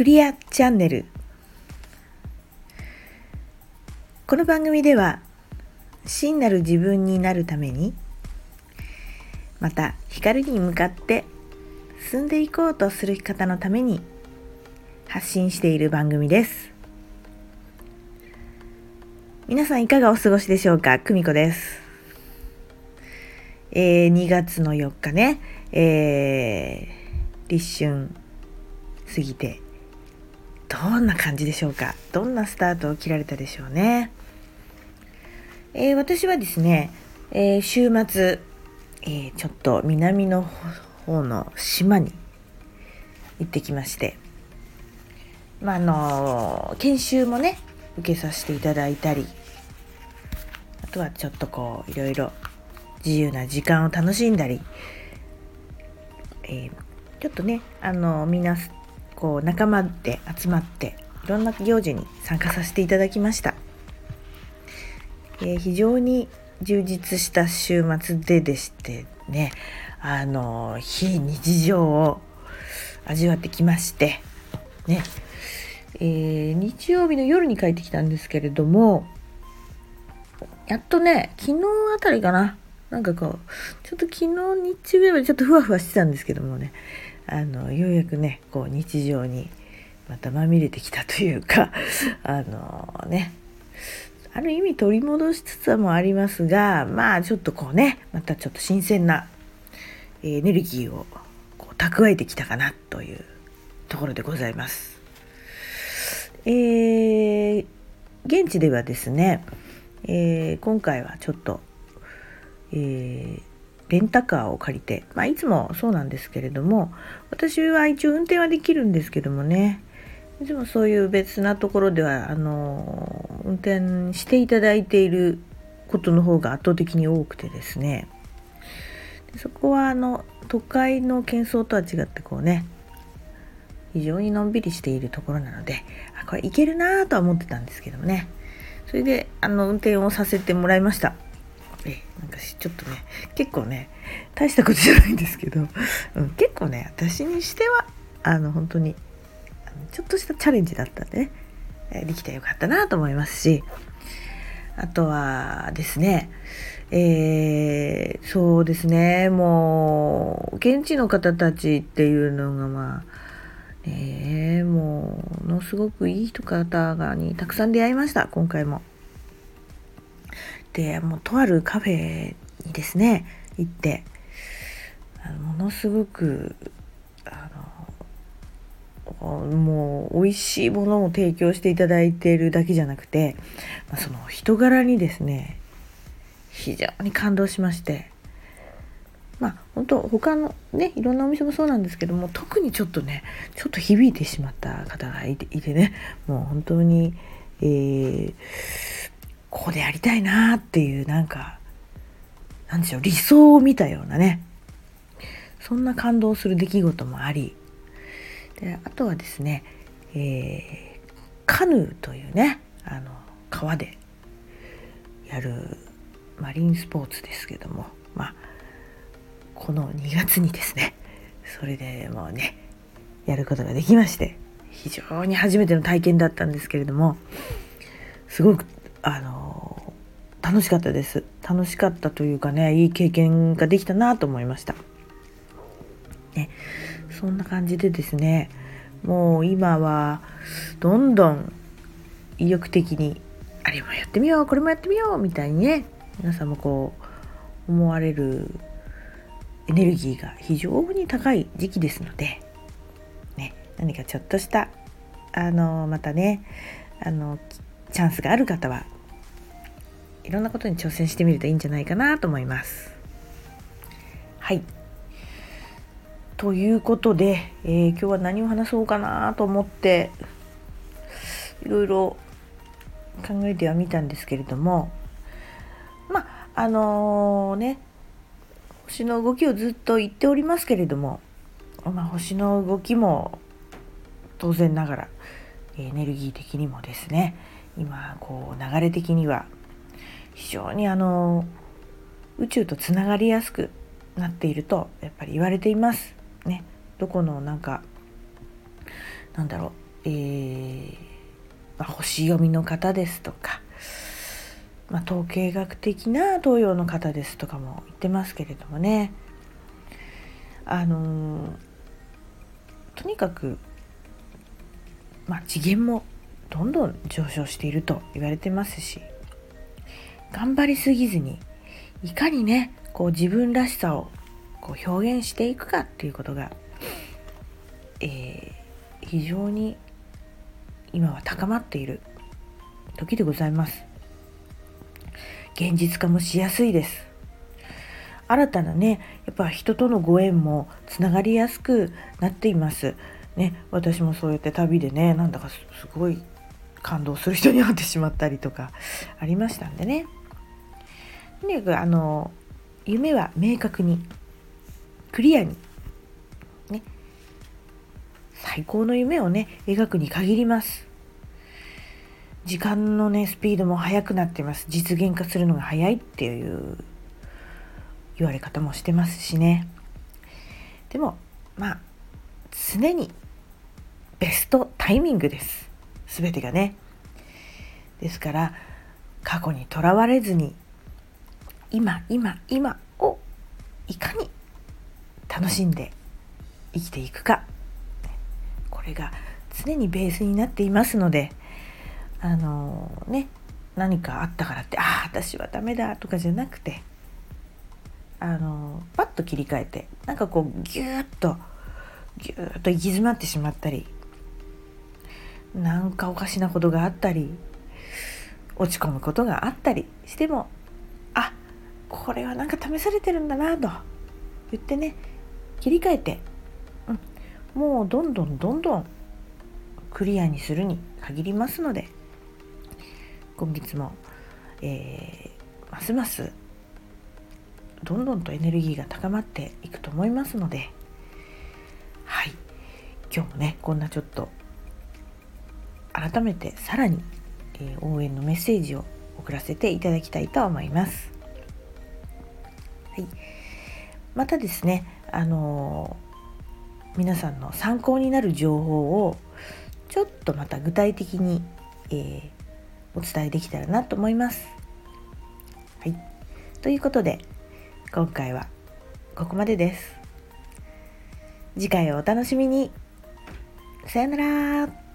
クリアチャンネル。この番組では真なる自分になるためにまた光に向かって進んでいこうとする方のために発信している番組です。皆さんいかがお過ごしでしょうか？久美子です。えー、2月の4日ね、えー、立春過ぎて。どんな感じでしょうか？どんなスタートを切られたでしょうね、えー、私はですね、えー、週末、えー、ちょっと南の方の島に行ってきましてまあの研修もね受けさせていただいたりあとはちょっとこういろいろ自由な時間を楽しんだり、えー、ちょっとねあのみんこう仲間で集まっていろんな行事に参加させていただきました、えー、非常に充実した週末ででしてねあの非日常を味わってきましてねえー、日曜日の夜に帰ってきたんですけれどもやっとね昨日あたりかななんかこうちょっと昨日日中ぐらいまでちょっとふわふわしてたんですけどもねあのようやくねこう日常にまたまみれてきたというか あのねある意味取り戻しつつもありますがまあちょっとこうねまたちょっと新鮮なエネルギーをこう蓄えてきたかなというところでございます。えー、現地ではですね、えー、今回はちょっとえー、レンタカーを借りて、まあ、いつもそうなんですけれども私は一応運転はできるんですけどもね。いつもそういう別なところではあの運転していただいていることの方が圧倒的に多くてですね。そこはあの都会の喧騒とは違ってこうね非常にのんびりしているところなのであこれいけるなとは思ってたんですけどもね。それであの運転をさせてもらいました。えなんかちょっとね結構ね大したことじゃないんですけど、うん、結構ね私にしてはあの本当にちょっとしたチャレンジだったんでね、えできたらよかったなと思いますしあとはですねえー、そうですねもう現地の方たちっていうのがまあねもうものすごくいい人方がにたくさん出会いました今回も。でもうとあるカフェにですね行ってあのものすごくあのもう美味しいものを提供していただいているだけじゃなくて、まあ、その人柄にですね非常に感動しましてまあ本当他のねいろんなお店もそうなんですけども特にちょっとねちょっと響いてしまった方がいていてねもう本当に、えー、ここでやりたいなっていうなんかなんでしょう理想を見たようなね。そんな感動する出来事もあり。であとはですね、えー、カヌーというねあの川でやるマリンスポーツですけどもまあこの2月にですねそれでもうねやることができまして非常に初めての体験だったんですけれどもすごくあの楽しかったです。楽しかったというかねいい経験ができたなと思いました、ね、そんな感じでですねもう今はどんどん意欲的にあれもやってみようこれもやってみようみたいにね皆さんもこう思われるエネルギーが非常に高い時期ですので、ね、何かちょっとしたあのまたねあのチャンスがある方はいろんなことに挑戦してみるといいんじゃないかなと思います。はい。ということで、えー、今日は何を話そうかなと思っていろいろ考えてはみたんですけれどもまああのー、ね星の動きをずっと言っておりますけれども、まあ、星の動きも当然ながらエネルギー的にもですね今こう流れ的には非常にあの宇宙とつながりやすくなっているとやっぱり言われています。ね、どこのなんかなんだろう。えーまあ、星読みの方ですとか、まあ、統計学的な東洋の方ですとかも言ってますけれどもね。あのー、とにかく、まあ、次元もどんどん上昇していると言われてますし頑張りすぎずにいかにねこう自分らしさをこう表現していくかっていうことが、えー、非常に今は高まっている時でございます。現実化もしやすいです。新たなねやっぱ人とのご縁もつながりやすくなっています。ね私もそうやって旅でねなんだかすごい感動する人に会ってしまったりとかありましたんでね。とにかくあの夢は明確にクリアにね最高の夢をね描くに限ります。時間のねスピードも速くなってます。実現化するのが早いっていう言われ方もしてますしね。でもまあ常にベストタイミングです。全てがね。ですから過去にとらわれずに今今今をいかに楽しんで生きていくか。これが常にベースになっていますのであのね何かあったからってああ私はダメだとかじゃなくてあのパッと切り替えてなんかこうギューッとギューッと行き詰まってしまったりなんかおかしなことがあったり落ち込むことがあったりしてもあこれはなんか試されてるんだなと言ってね切り替えて、うん、もうどんどんどんどんクリアにするに限りますので今月も、えー、ますますどんどんとエネルギーが高まっていくと思いますのではい。今日もねこんなちょっと改めてさらに、え、応援のメッセージを送らせていただきたいと思います。はい、またですね、あのー、皆さんの参考になる情報をちょっとまた具体的に、えー、お伝えできたらなと思います。はい、ということで今回はここまでです。次回をお楽しみに。さよなら。